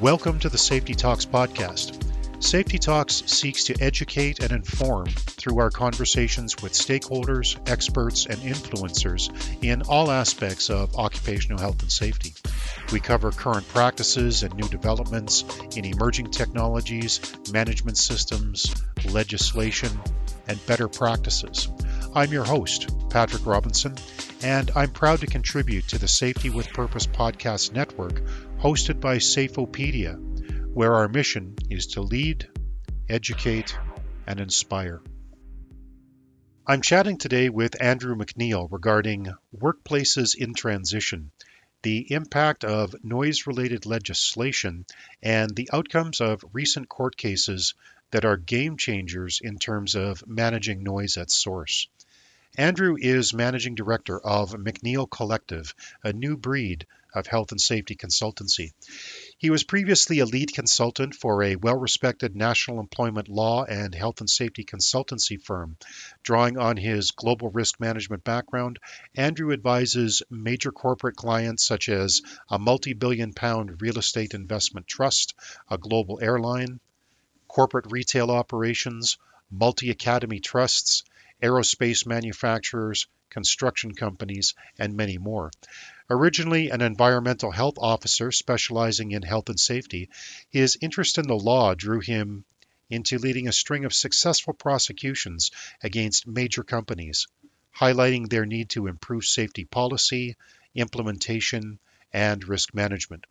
Welcome to the Safety Talks podcast. Safety Talks seeks to educate and inform through our conversations with stakeholders, experts, and influencers in all aspects of occupational health and safety. We cover current practices and new developments in emerging technologies, management systems, legislation, and better practices. I'm your host, Patrick Robinson, and I'm proud to contribute to the Safety with Purpose podcast network hosted by Safeopedia, where our mission is to lead, educate, and inspire. I'm chatting today with Andrew McNeil regarding workplaces in transition, the impact of noise related legislation, and the outcomes of recent court cases that are game changers in terms of managing noise at source. Andrew is managing director of McNeil Collective, a new breed of health and safety consultancy. He was previously a lead consultant for a well respected national employment law and health and safety consultancy firm. Drawing on his global risk management background, Andrew advises major corporate clients such as a multi billion pound real estate investment trust, a global airline, corporate retail operations, multi academy trusts, aerospace manufacturers, construction companies, and many more. Originally an environmental health officer specializing in health and safety, his interest in the law drew him into leading a string of successful prosecutions against major companies, highlighting their need to improve safety policy, implementation, and risk management.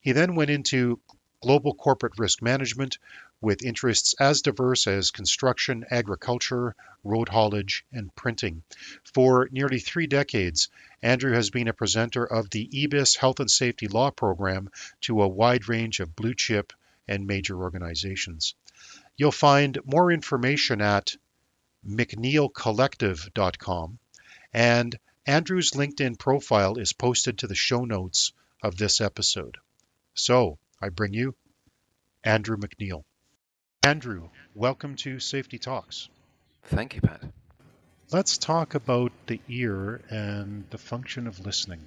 He then went into global corporate risk management, with interests as diverse as construction, agriculture, road haulage, and printing. For nearly three decades, Andrew has been a presenter of the EBIS Health and Safety Law Program to a wide range of blue chip and major organizations. You'll find more information at mcneilcollective.com, and Andrew's LinkedIn profile is posted to the show notes of this episode. So, I bring you Andrew McNeil. Andrew, welcome to Safety Talks. Thank you, Pat. Let's talk about the ear and the function of listening.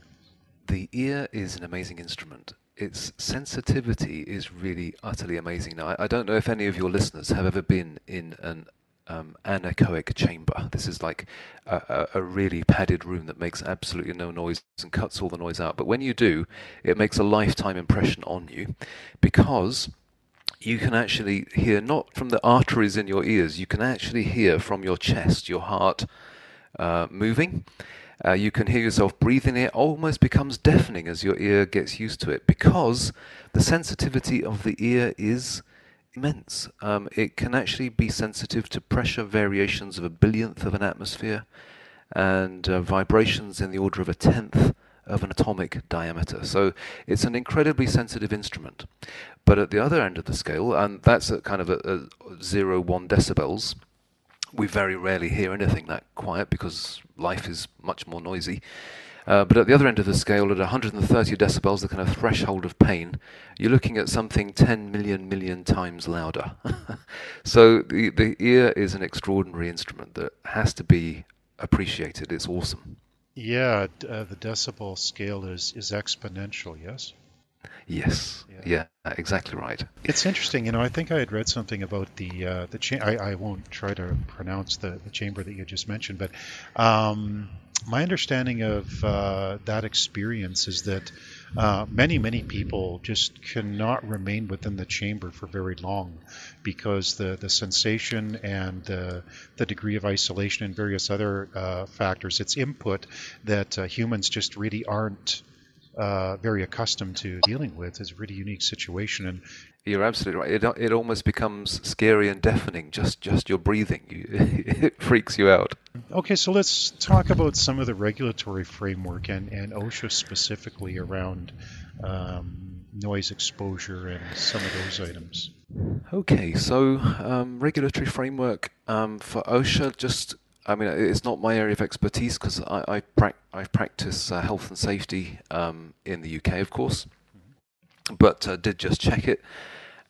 The ear is an amazing instrument. Its sensitivity is really utterly amazing. Now, I, don't know if any of your listeners have ever been in an um, anechoic chamber. This is like a, a, really padded room that makes absolutely no noise and cuts all the noise out. But when you do, it makes a lifetime impression on you because you can actually hear not from the arteries in your ears, you can actually hear from your chest, your heart uh, moving. Uh, you can hear yourself breathing. It almost becomes deafening as your ear gets used to it because the sensitivity of the ear is immense. Um, it can actually be sensitive to pressure variations of a billionth of an atmosphere and uh, vibrations in the order of a tenth of an atomic diameter. So it's an incredibly sensitive instrument. But at the other end of the scale, and that's at kind of a, a zero one decibels, we very rarely hear anything that quiet because life is much more noisy. Uh, but at the other end of the scale, at 130 decibels, the kind of threshold of pain, you're looking at something 10 million million times louder. so the, the ear is an extraordinary instrument that has to be appreciated. It's awesome. Yeah, uh, the decibel scale is, is exponential, yes? Yes. Yeah. yeah. exactly right. It's interesting. You know, I think I had read something about the uh, the cha- I, I won't try to pronounce the, the chamber that you just mentioned, but um, my understanding of uh, that experience is that uh, many many people just cannot remain within the chamber for very long because the the sensation and the the degree of isolation and various other uh, factors, its input that uh, humans just really aren't uh, very accustomed to dealing with is a really unique situation. And you're absolutely right. It, it almost becomes scary and deafening. Just just your breathing, you, it freaks you out. Okay, so let's talk about some of the regulatory framework and, and OSHA specifically around um, noise exposure and some of those items. Okay, so um, regulatory framework um, for OSHA just I mean, it's not my area of expertise because I, I, pra- I practice uh, health and safety um, in the UK, of course, but uh, did just check it.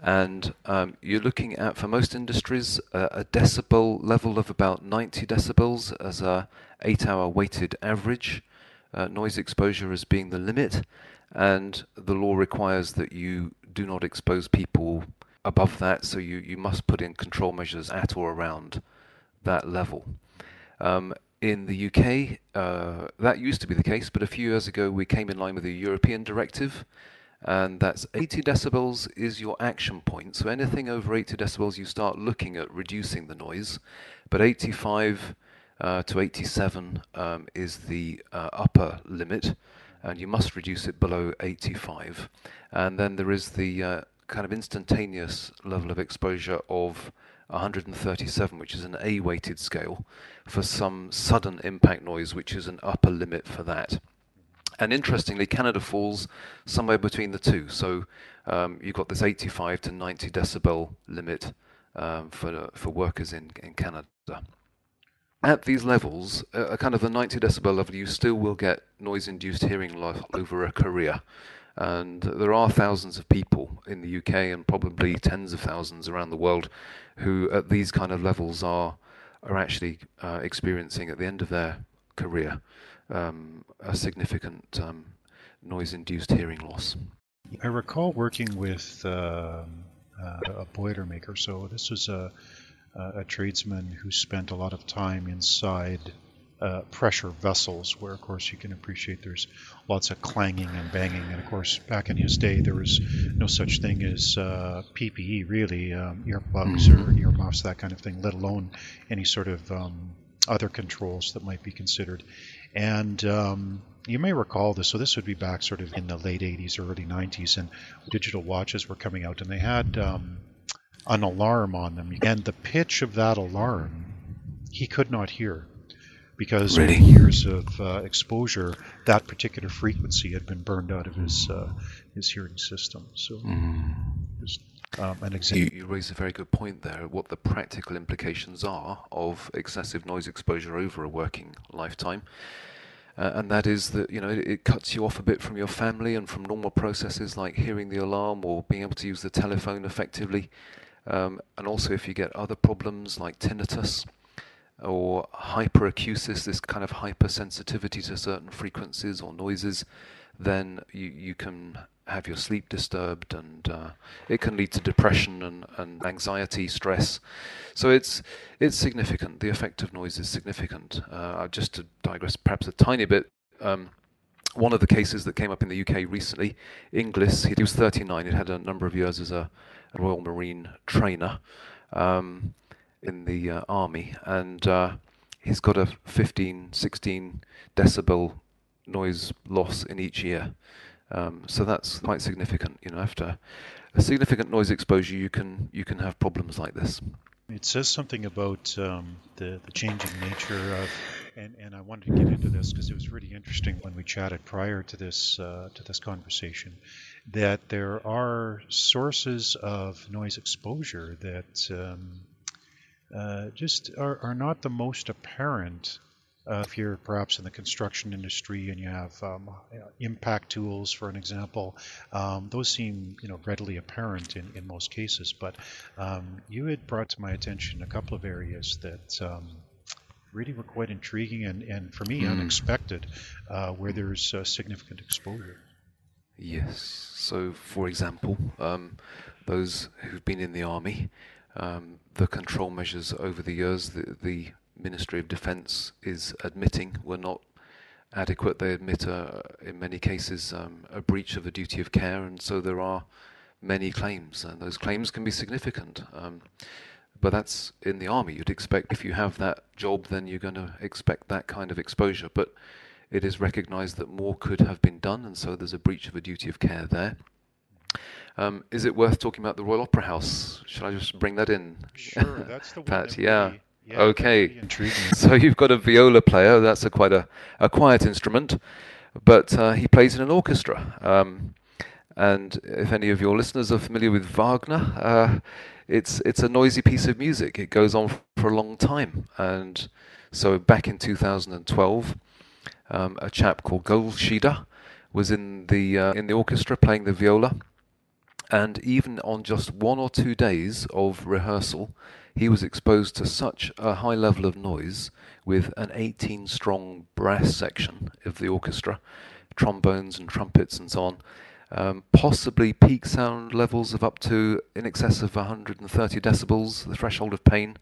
And um, you're looking at, for most industries, uh, a decibel level of about 90 decibels as a eight-hour weighted average. Uh, noise exposure as being the limit. and the law requires that you do not expose people above that, so you, you must put in control measures at or around that level. Um, in the UK, uh, that used to be the case, but a few years ago we came in line with the European directive, and that's 80 decibels is your action point. So anything over 80 decibels, you start looking at reducing the noise, but 85 uh, to 87 um, is the uh, upper limit, and you must reduce it below 85. And then there is the uh, kind of instantaneous level of exposure of 137, which is an A weighted scale, for some sudden impact noise, which is an upper limit for that. And interestingly, Canada falls somewhere between the two. So um, you've got this 85 to 90 decibel limit um, for, for workers in, in Canada at these levels, a kind of the 90 decibel level, you still will get noise-induced hearing loss over a career. And there are thousands of people in the UK and probably tens of thousands around the world who, at these kind of levels, are are actually uh, experiencing at the end of their career um, a significant um, noise-induced hearing loss. I recall working with uh, uh, a boilermaker. So this was a a tradesman who spent a lot of time inside uh, pressure vessels, where of course you can appreciate there's lots of clanging and banging. And of course, back in his day, there was no such thing as uh, PPE, really, um, earplugs or mm-hmm. earmuffs, that kind of thing, let alone any sort of um, other controls that might be considered. And um, you may recall this, so this would be back sort of in the late 80s, early 90s, and digital watches were coming out, and they had um, an alarm on them. And the pitch of that alarm, he could not hear because really? over years of uh, exposure, that particular frequency had been burned out of his uh, his hearing system. So, mm. just, um, an example. You, you raise a very good point there. What the practical implications are of excessive noise exposure over a working lifetime. Uh, and that is that you know it, it, cuts you off a bit from your family and from normal processes like hearing the alarm or being able to use the telephone effectively. Um, and also, if you get other problems like tinnitus or hyperacusis, this kind of hypersensitivity to certain frequencies or noises, then you, you can have your sleep disturbed and uh, it can lead to depression and, and anxiety, stress. So it's it's significant. The effect of noise is significant. Uh, just to digress perhaps a tiny bit, um, one of the cases that came up in the UK recently, Inglis, he was 39, he'd had a number of years as a Royal Marine trainer um, in the uh, army, and uh, he's got a 15, 16 decibel noise loss in each ear. Um, so that's quite significant. You know, after a significant noise exposure, you can you can have problems like this. It says something about um, the, the changing nature of, and, and I wanted to get into this because it was really interesting when we chatted prior to this uh, to this conversation, that there are sources of noise exposure that um, uh, just are, are not the most apparent uh, if you're perhaps in the construction industry and you have um, impact tools, for an example, um, those seem you know readily apparent in, in most cases. But um, you had brought to my attention a couple of areas that um, really were quite intriguing and, and for me mm. unexpected, uh, where there's uh, significant exposure. Yes. So, for example, um, those who've been in the army, um, the control measures over the years, the, the Ministry of Defence is admitting were not adequate. They admit, uh, in many cases, um, a breach of the duty of care, and so there are many claims, and those claims can be significant. Um, but that's in the army. You'd expect if you have that job, then you're going to expect that kind of exposure. But it is recognised that more could have been done, and so there's a breach of a duty of care there. Um, is it worth talking about the Royal Opera House? Should I just bring that in? Sure, that's the one. Pat, yeah. Yeah, okay. So you've got a viola player. That's a quite a, a quiet instrument, but uh, he plays in an orchestra. Um, and if any of your listeners are familiar with Wagner, uh, it's it's a noisy piece of music. It goes on for a long time. And so back in 2012, um, a chap called Goldscheider was in the uh, in the orchestra playing the viola. And even on just one or two days of rehearsal, he was exposed to such a high level of noise with an 18 strong brass section of the orchestra trombones and trumpets and so on. Um, possibly peak sound levels of up to in excess of 130 decibels, the threshold of pain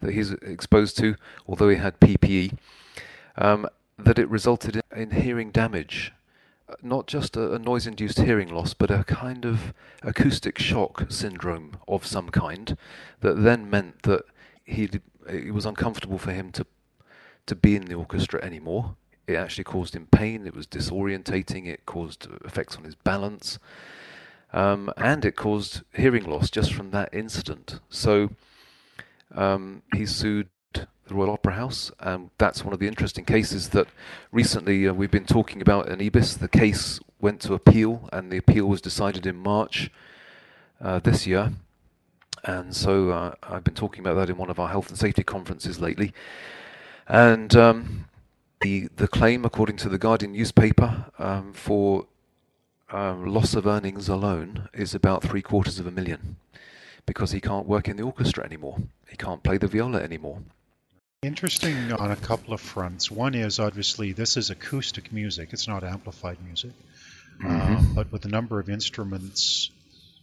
that he's exposed to, although he had PPE, um, that it resulted in, in hearing damage. Not just a, a noise induced hearing loss, but a kind of acoustic shock syndrome of some kind that then meant that he it was uncomfortable for him to to be in the orchestra anymore. It actually caused him pain. It was disorientating. It caused effects on his balance, um, and it caused hearing loss just from that incident. So um, he sued the Royal Opera House, and that's one of the interesting cases that recently uh, we've been talking about in IBIS. The case went to appeal, and the appeal was decided in March uh, this year. And so uh, I've been talking about that in one of our health and safety conferences lately. And um, the the claim, according to the Guardian newspaper, um, for um, loss of earnings alone is about three quarters of a million, because he can't work in the orchestra anymore. He can't play the viola anymore. Interesting on a couple of fronts. One is obviously this is acoustic music; it's not amplified music. Mm-hmm. Um, but with the number of instruments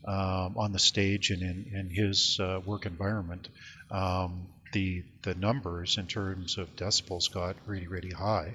um, on the stage and in, in his uh, work environment, um, the the numbers in terms of decibels got really really high.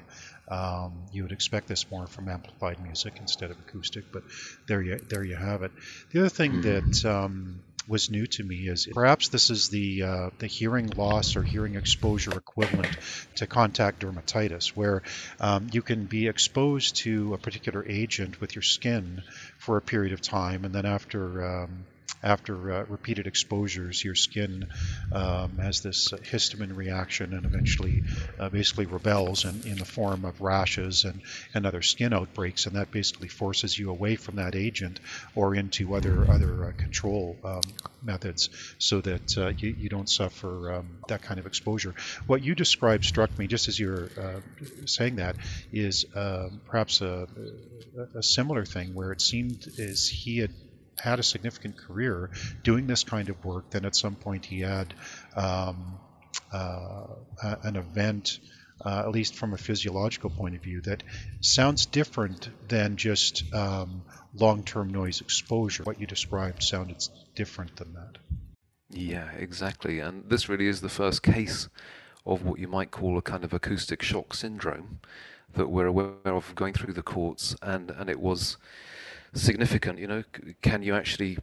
Um, you would expect this more from amplified music instead of acoustic, but there you there you have it. The other thing hmm. that um, was new to me is perhaps this is the uh, the hearing loss or hearing exposure equivalent to contact dermatitis, where um, you can be exposed to a particular agent with your skin for a period of time, and then after um, after uh, repeated exposures, your skin um, has this histamine reaction and eventually uh, basically rebels in, in the form of rashes and, and other skin outbreaks, and that basically forces you away from that agent or into other other uh, control um, methods so that uh, you, you don't suffer um, that kind of exposure. What you described struck me just as you're uh, saying that is um, perhaps a, a similar thing where it seemed as he had had a significant career doing this kind of work, then at some point he had um, uh, an event, uh, at least from a physiological point of view, that sounds different than just um, long-term noise exposure. What you described sounded different than that. Yeah, exactly. And this really is the first case of what you might call a kind of acoustic shock syndrome that we're aware of going through the courts, and, and it was significant. You know, can you actually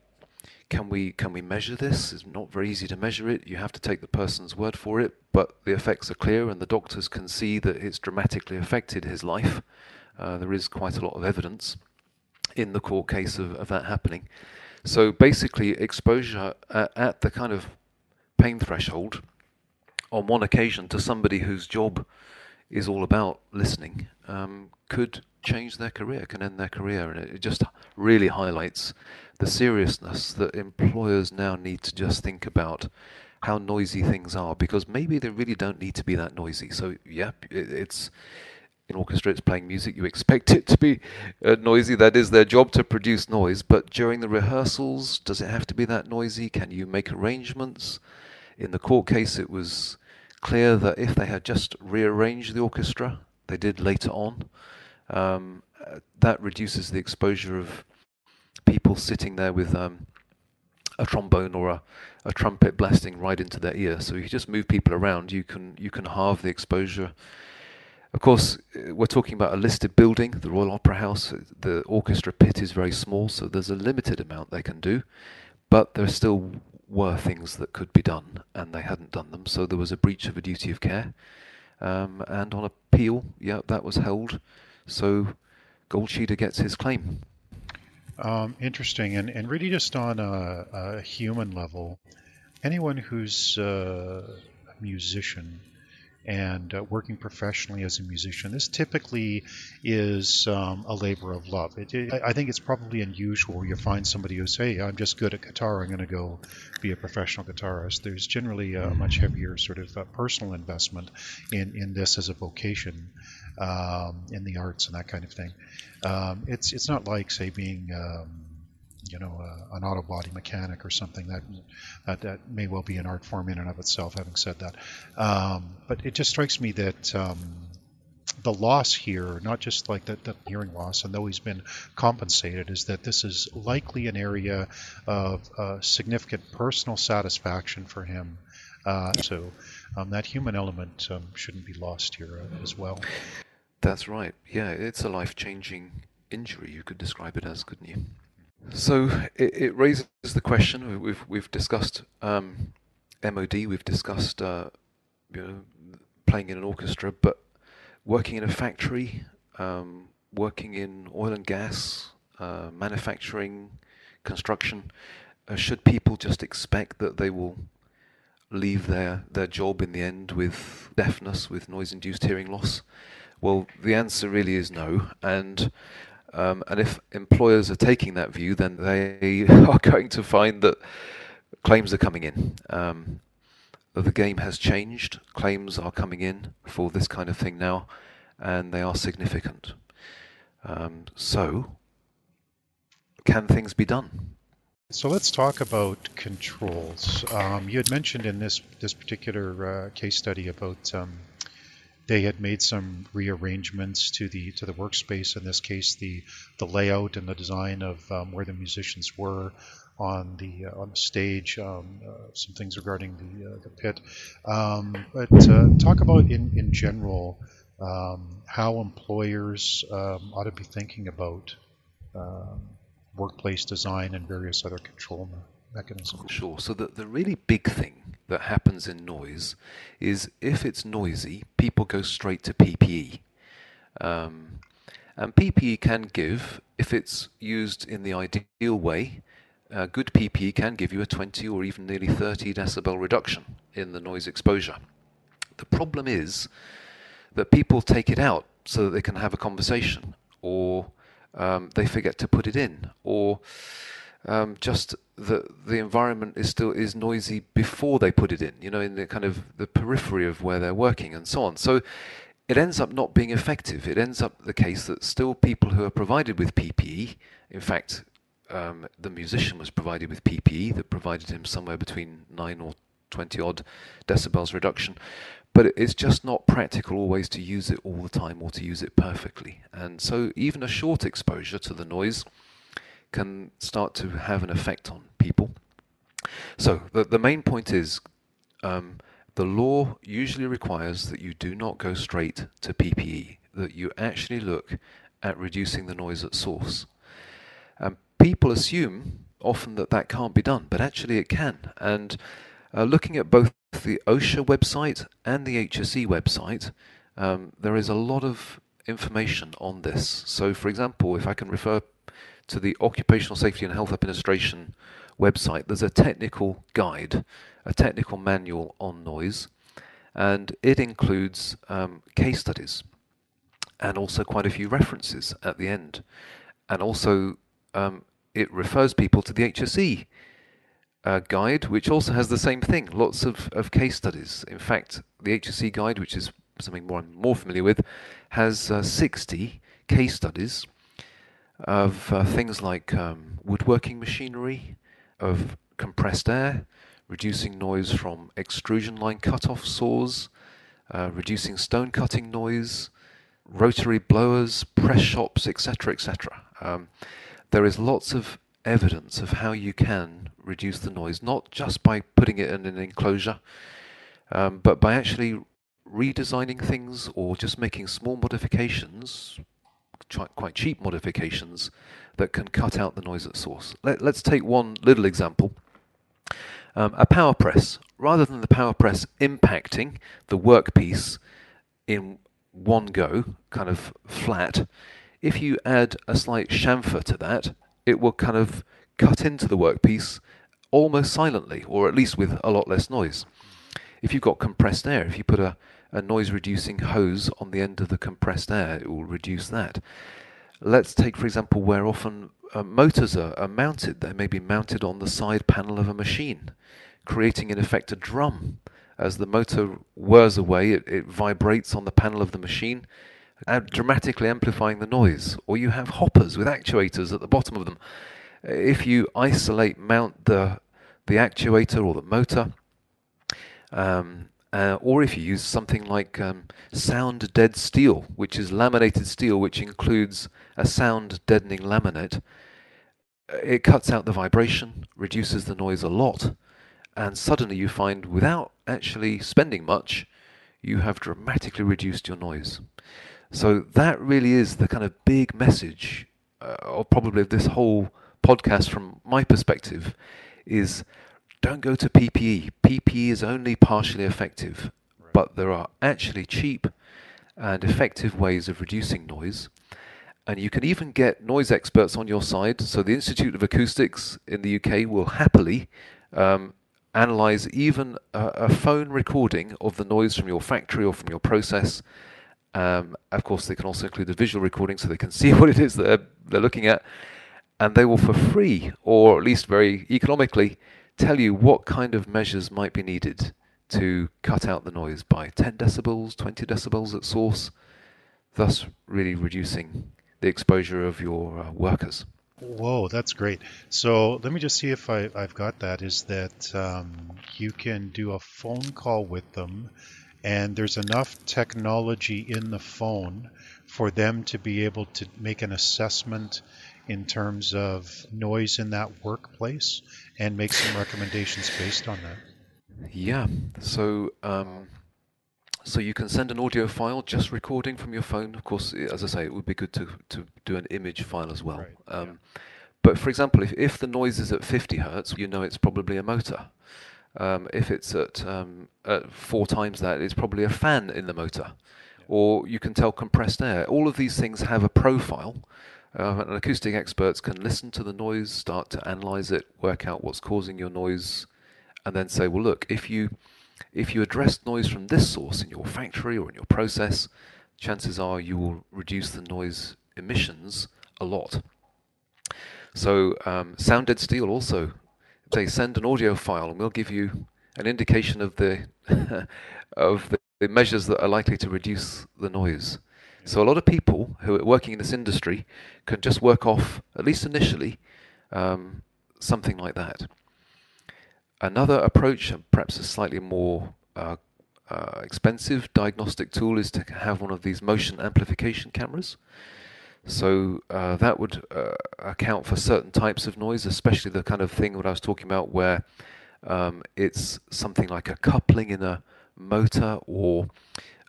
can we can we measure this? It's not very easy to measure it. You have to take the person's word for it, but the effects are clear, and the doctors can see that it's dramatically affected his life. Uh, there is quite a lot of evidence in the court case of, of that happening. So basically, exposure at, at the kind of pain threshold on one occasion to somebody whose job is all about listening um, could change their career, can end their career. And it just really highlights the seriousness that employers now need to just think about how noisy things are because maybe they really don't need to be that noisy. So, yeah, it's in orchestra, it's playing music. You expect it to be uh, noisy. That is their job to produce noise. But during the rehearsals, does it have to be that noisy? Can you make arrangements? In the court case, it was clear that if they had just rearranged the orchestra, they did later on, um, that reduces the exposure of people sitting there with um, a trombone or a, a trumpet blasting right into their ear. So if you just move people around, you can you can halve the exposure. Of course, we're talking about a listed building, the Royal Opera House. The orchestra pit is very small, so there's a limited amount they can do. But there still were things that could be done, and they hadn't done them. So there was a breach of a duty of care. Um, and on appeal, yeah, that was held. So Goldscheider gets his claim. Um, interesting, and, and really just on a, a human level, anyone who's uh, a musician and uh, working professionally as a musician, this typically is um, a labor of love. It, it, I think it's probably unusual you find somebody who's, hey, I'm just good at guitar, I'm going to go be a professional guitarist. There's generally a much heavier sort of uh, personal investment in, in this as a vocation um, in the arts and that kind of thing. Um, it's it's not like say being um, you know uh, an auto body mechanic or something that, that, that may well be an art form in and of itself. Having said that, um, but it just strikes me that um, the loss here, not just like the, the hearing loss, and though he's been compensated, is that this is likely an area of uh, significant personal satisfaction for him. Uh, so um, that human element um, shouldn't be lost here uh, as well. That's right. Yeah, it's a life-changing injury. You could describe it as, couldn't you? So it, it raises the question. We've we've discussed um, MOD. We've discussed uh, you know, playing in an orchestra, but working in a factory, um, working in oil and gas, uh, manufacturing, construction, uh, should people just expect that they will leave their, their job in the end with deafness, with noise-induced hearing loss? Well, the answer really is no. And um, and if employers are taking that view, then they are going to find that claims are coming in. Um, the game has changed. Claims are coming in for this kind of thing now, and they are significant. Um, so, can things be done? So let's talk about controls. Um, you had mentioned in this this particular uh, case study about um, they had made some rearrangements to the to the workspace. In this case, the the layout and the design of um, where the musicians were on the uh, on the stage, um, uh, some things regarding the uh, the pit. Um, but uh, talk about in in general um, how employers um, ought to be thinking about workplace design and various other control mechanisms. Sure. So the the really big thing that happens in noise is if it's noisy, people go straight to PPE. Um, and PPE can give, if it's used in the ideal way, uh, good PPE can give you a 20 or even nearly 30 decibel reduction in the noise exposure. The problem is that people take it out so that they can have a conversation, or um, they forget to put it in, or um, just the the environment is still is noisy before they put it in. You know, in the kind of the periphery of where they're working and so on. So it ends up not being effective. It ends up the case that still people who are provided with PPE, in fact, um, the musician was provided with PPE that provided him somewhere between 9 or 20 odd decibels reduction. But it's just not practical always to use it all the time or to use it perfectly. And so even a short exposure to the noise can start to have an effect on people. So the, the main point is um, the law usually requires that you do not go straight to PPE, that you actually look at reducing the noise at source. Um, people assume often that that can't be done, but actually it can. And uh, looking at both the OSHA website and the HSE website, um, there is a lot of information on this. So, for example, if I can refer to the Occupational Safety and Health Administration website, there's a technical guide, a technical manual on noise, and it includes um, case studies and also quite a few references at the end. And also um, it refers people to the HSE uh, guide, which also has the same thing, lots of, of case studies. In fact, the HSE guide, which is something more I'm more familiar with, has uh, 60 case studies of uh, things like um, woodworking machinery, of compressed air, reducing noise from extrusion line cut-off saws, uh, reducing stone cutting noise, rotary blowers, press shops, etc., etc. Um, there is lots of evidence of how you can reduce the noise, not just by putting it in an enclosure, um, but by actually redesigning things or just making small modifications, quite cheap modifications, that can cut out the noise at source. Let, us take one little example. Um, a power press, rather than the power press impacting the workpiece in one go, kind of flat, if you add a slight chamfer to that, it will kind of cut into the workpiece almost silently, or at least with a lot less noise. If you've got compressed air, if you put a, a noise reducing hose on the end of the compressed air, it will reduce that. Let's take, for example, where often uh, motors are, are mounted. They may be mounted on the side panel of a machine, creating in effect a drum. As the motor whirs away, it, it vibrates on the panel of the machine, dramatically amplifying the noise. Or you have hoppers with actuators at the bottom of them. If you isolate, mount the the actuator or the motor, um, Uh, or if you use something like um, sound dead steel, which is laminated steel, which includes a sound deadening laminate, uh, it cuts out the vibration, reduces the noise a lot, and suddenly you find without actually spending much, you have dramatically reduced your noise. So that really is the kind of big message, uh, or probably this whole podcast from my perspective, is don't go to PPE. PPE is only partially effective, right. but there are actually cheap and effective ways of reducing noise. And you can even get noise experts on your side. So the Institute of Acoustics in the UK will happily um, analyze even a, a, phone recording of the noise from your factory or from your process. Um, of course, they can also include a visual recording so they can see what it is they're, they're looking at. And they will, for free, or at least very economically, tell you what kind of measures might be needed to cut out the noise by 10 decibels, 20 decibels at source, thus really reducing the exposure of your uh, workers. Whoa, that's great. So let me just see if I, have got that. Is that um, you can do a phone call with them, and there's enough technology in the phone for them to be able to make an assessment in terms of noise in that workplace and make some recommendations based on that. Yeah. So um, so you can send an audio file just recording from your phone. Of course, as I say, it would be good to, to do an image file as well. Right. Um, yeah. But for example, if, if the noise is at 50 hertz, you know it's probably a motor. Um, if it's at, um, at, four times that, it's probably a fan in the motor. Yeah. Or you can tell compressed air. All of these things have a profile uh, and acoustic experts can listen to the noise, start to analyze it, work out what's causing your noise, and then say, well, look, if you if you address noise from this source in your factory or in your process, chances are you will reduce the noise emissions a lot. So um, Sound Steel also, they send an audio file and we'll give you an indication of the of the measures that are likely to reduce the noise. So a lot of people who are working in this industry can just work off, at least initially, um, something like that. Another approach, perhaps a slightly more uh, uh, expensive diagnostic tool, is to have one of these motion amplification cameras. So uh, that would uh, account for certain types of noise, especially the kind of thing that I was talking about where um, it's something like a coupling in a motor or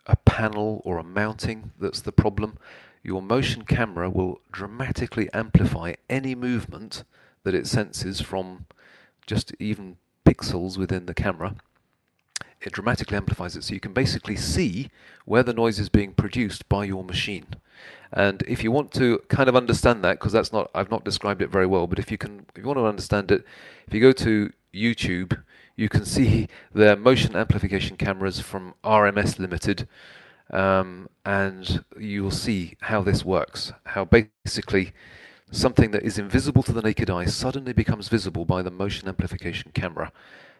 a panel or a mounting that's the problem, your motion camera will dramatically amplify any movement that it senses from just even pixels within the camera. It dramatically amplifies it so you can basically see where the noise is being produced by your machine. And if you want to kind of understand that, because that's not I've not described it very well, but if you can if you want to understand it, if you go to YouTube you can see their motion amplification cameras from RMS Limited, um, and you will see how this works. How basically something that is invisible to the naked eye suddenly becomes visible by the motion amplification camera,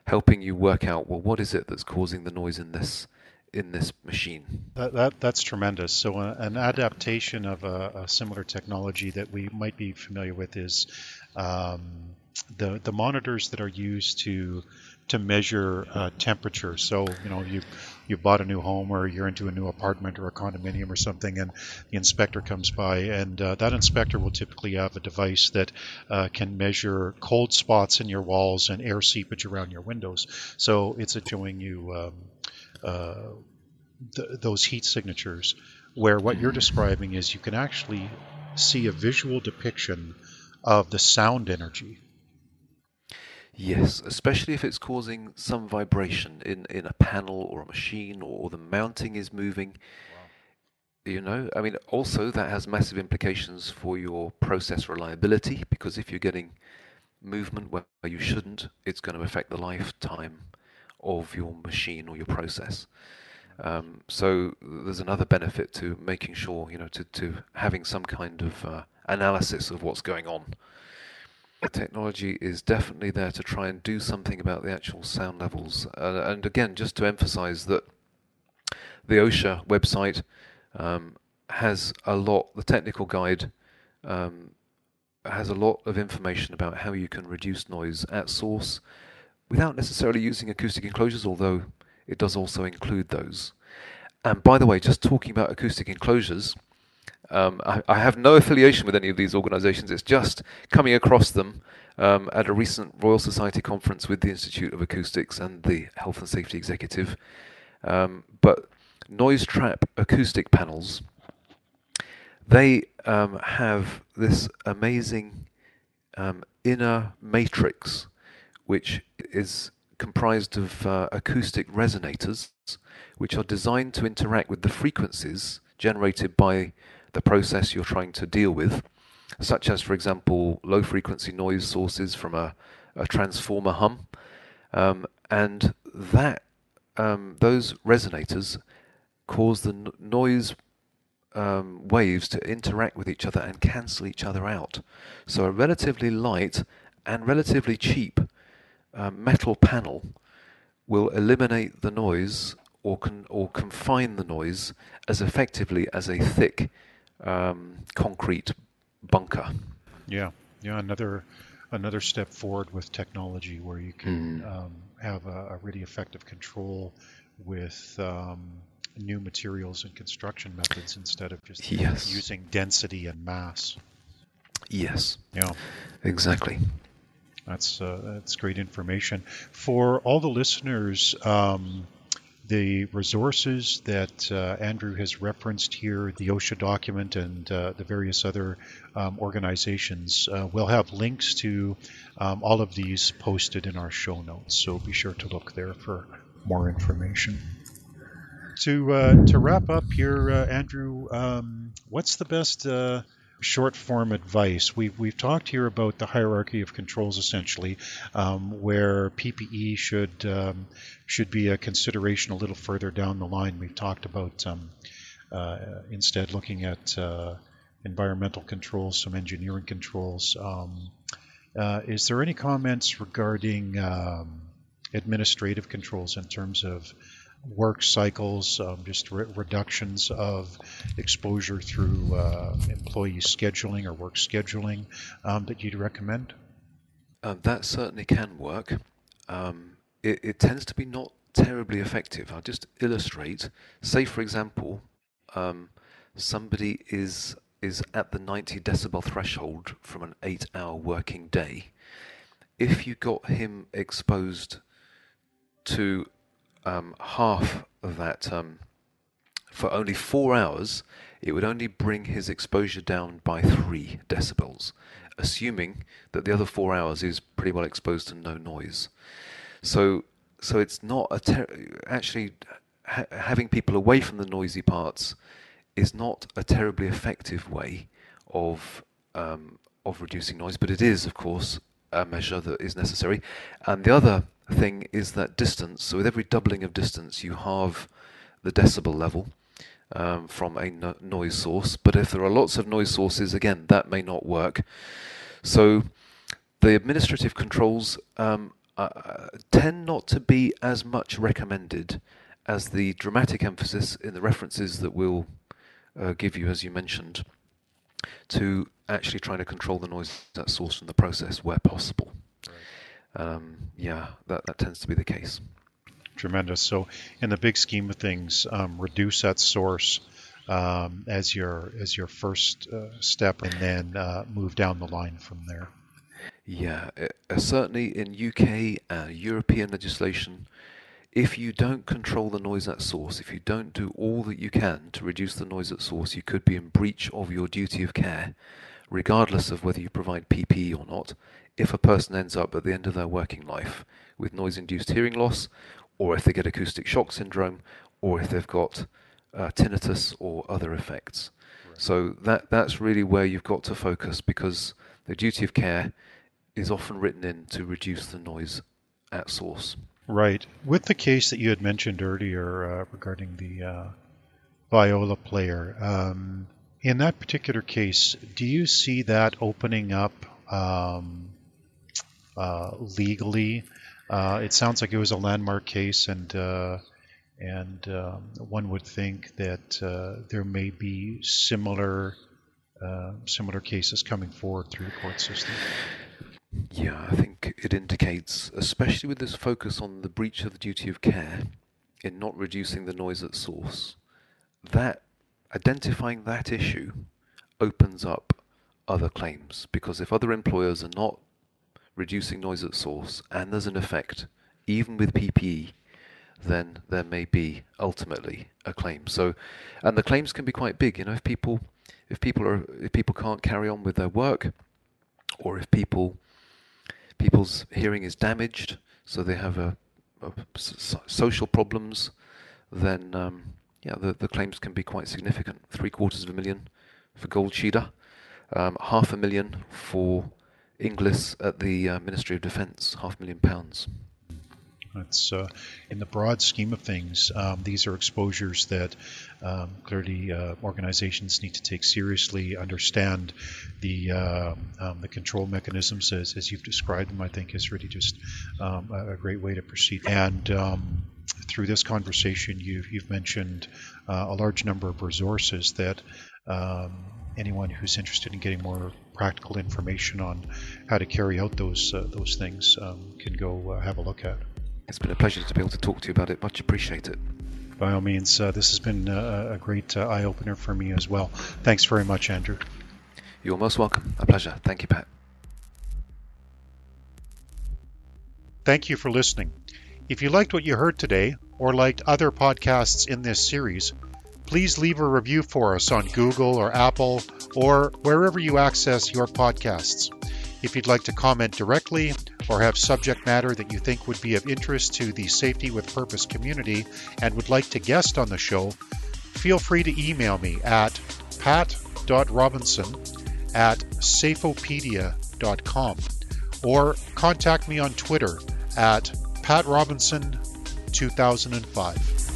helping you work out well what is it that's causing the noise in this in this machine. That, that that's tremendous. So uh, an adaptation of a, a, similar technology that we might be familiar with is um, the the monitors that are used to to measure uh, temperature. So you know you you bought a new home or you're into a new apartment or a condominium or something, and the inspector comes by, and uh, that inspector will typically have a device that uh, can measure cold spots in your walls and air seepage around your windows. So it's showing you um, uh, th- those heat signatures. Where what you're describing is you can actually see a visual depiction of the sound energy Yes, especially if it's causing some vibration in, in a panel or a machine or the mounting is moving. Wow. You know, I mean, also that has massive implications for your process reliability because if you're getting movement where you shouldn't, it's going to affect the lifetime of your machine or your process. Um, so there's another benefit to making sure, you know, to, to having some kind of uh, analysis of what's going on the technology is definitely there to try and do something about the actual sound levels. Uh, and again, just to emphasize that the OSHA website um, has a lot, the technical guide um, has a lot of information about how you can reduce noise at source without necessarily using acoustic enclosures, although it does also include those. And by the way, just talking about acoustic enclosures, um, I, I, have no affiliation with any of these organizations. It's just coming across them um, at a recent Royal Society conference with the Institute of Acoustics and the Health and Safety Executive. Um, but noise trap acoustic panels, they um, have this amazing um, inner matrix, which is comprised of uh, acoustic resonators, which are designed to interact with the frequencies generated by the process you're trying to deal with, such as, for example, low frequency noise sources from a, a transformer hum. Um, and that um, those resonators cause the n- noise um, waves to interact with each other and cancel each other out. So a relatively light and relatively cheap uh, metal panel will eliminate the noise or con- or confine the noise as effectively as a thick um, concrete bunker. Yeah, yeah. Another another step forward with technology where you can mm. um, have a, a, really effective control with um, new materials and construction methods instead of just yes. using density and mass. Yes. Yeah. Exactly. That's uh, that's great information for all the listeners. Um, the resources that uh, Andrew has referenced here, the OSHA document, and uh, the various other um, organizations, uh, we'll have links to um, all of these posted in our show notes. So be sure to look there for more information. To uh, to wrap up here, uh, Andrew, um, what's the best uh, short form advice. We've, we've talked here about the hierarchy of controls essentially, um, where PPE should um, should be a consideration a little further down the line. We've talked about um, uh, instead looking at uh, environmental controls, some engineering controls. Um, uh, is there any comments regarding um, administrative controls in terms of work cycles, um, just re- reductions of exposure through uh, employee scheduling or work scheduling um, that you'd recommend? Uh, that certainly can work. Um, it, it, tends to be not terribly effective. I'll just illustrate. Say, for example, um, somebody is is at the 90 decibel threshold from an eight-hour working day. If you got him exposed to um, half of that um, for only four hours, it would only bring his exposure down by three decibels, assuming that the other four hours is pretty well exposed to no noise. So, so it's not a ter- actually ha- having people away from the noisy parts is not a terribly effective way of um, of reducing noise, but it is, of course, a measure that is necessary. And the other thing is that distance. So with every doubling of distance, you halve the decibel level um, from a no- noise source. But if there are lots of noise sources, again, that may not work. So the administrative controls um, uh, tend not to be as much recommended as the dramatic emphasis in the references that we'll uh, give you, as you mentioned, to actually trying to control the noise at source from the process where possible. Right um, yeah, that, that tends to be the case. Tremendous. So, in the big scheme of things, um, reduce that source um, as your as your first uh, step, and then uh, move down the line from there. Yeah, uh, certainly in UK uh, European legislation, if you don't control the noise at source, if you don't do all that you can to reduce the noise at source, you could be in breach of your duty of care, regardless of whether you provide PPE or not, if a person ends up at the end of their working life with noise induced hearing loss, or if they get acoustic shock syndrome, or if they've got uh, tinnitus or other effects. Right. So that that's really where you've got to focus because the duty of care is often written in to reduce the noise at source. Right. With the case that you had mentioned earlier uh, regarding the uh, viola player, um, in that particular case, do you see that opening up um, uh, legally. Uh, it sounds like it was a landmark case, and uh, and um, one would think that uh, there may be similar similar cases coming forward through the court system. Yeah, I think it indicates, especially with this focus on the breach of the duty of care, in not reducing the noise at source, that identifying that issue opens up other claims. Because if other employers are not reducing noise at source and there's an effect even with PPE then there may be ultimately a claim. So and the claims can be quite big you know if people if people are if people can't carry on with their work or if people people's hearing is damaged so they have a, a social problems then um, yeah the, the claims can be quite significant three quarters of a million for Goldscheider um, half a million for Inglis at the uh, Ministry of Defence, half a million pounds. It's uh, in the broad scheme of things. Um, these are exposures that um, clearly uh, organizations need to take seriously. Understand the uh, um, the control mechanisms as, as you've described them. I think is really just um, a, great way to proceed. And um, through this conversation, you've you've mentioned uh, a large number of resources that um, anyone who's interested in getting more practical information on how to carry out those uh, those things um, can go uh, have a look at. It's been a pleasure to be able to talk to you about it. Much appreciated. By all means, uh, this has been a, a great uh, eye opener for me as well. Thanks very much, Andrew. You're most welcome. A pleasure. Thank you, Pat. Thank you for listening. If you liked what you heard today, or liked other podcasts in this series, please leave a review for us on Google or Apple or wherever you access your podcasts. If you'd like to comment directly or have subject matter that you think would be of interest to the Safety with Purpose community and would like to guest on the show, feel free to email me at pat.robinson at safeopedia.com or contact me on Twitter at patrobinson2005.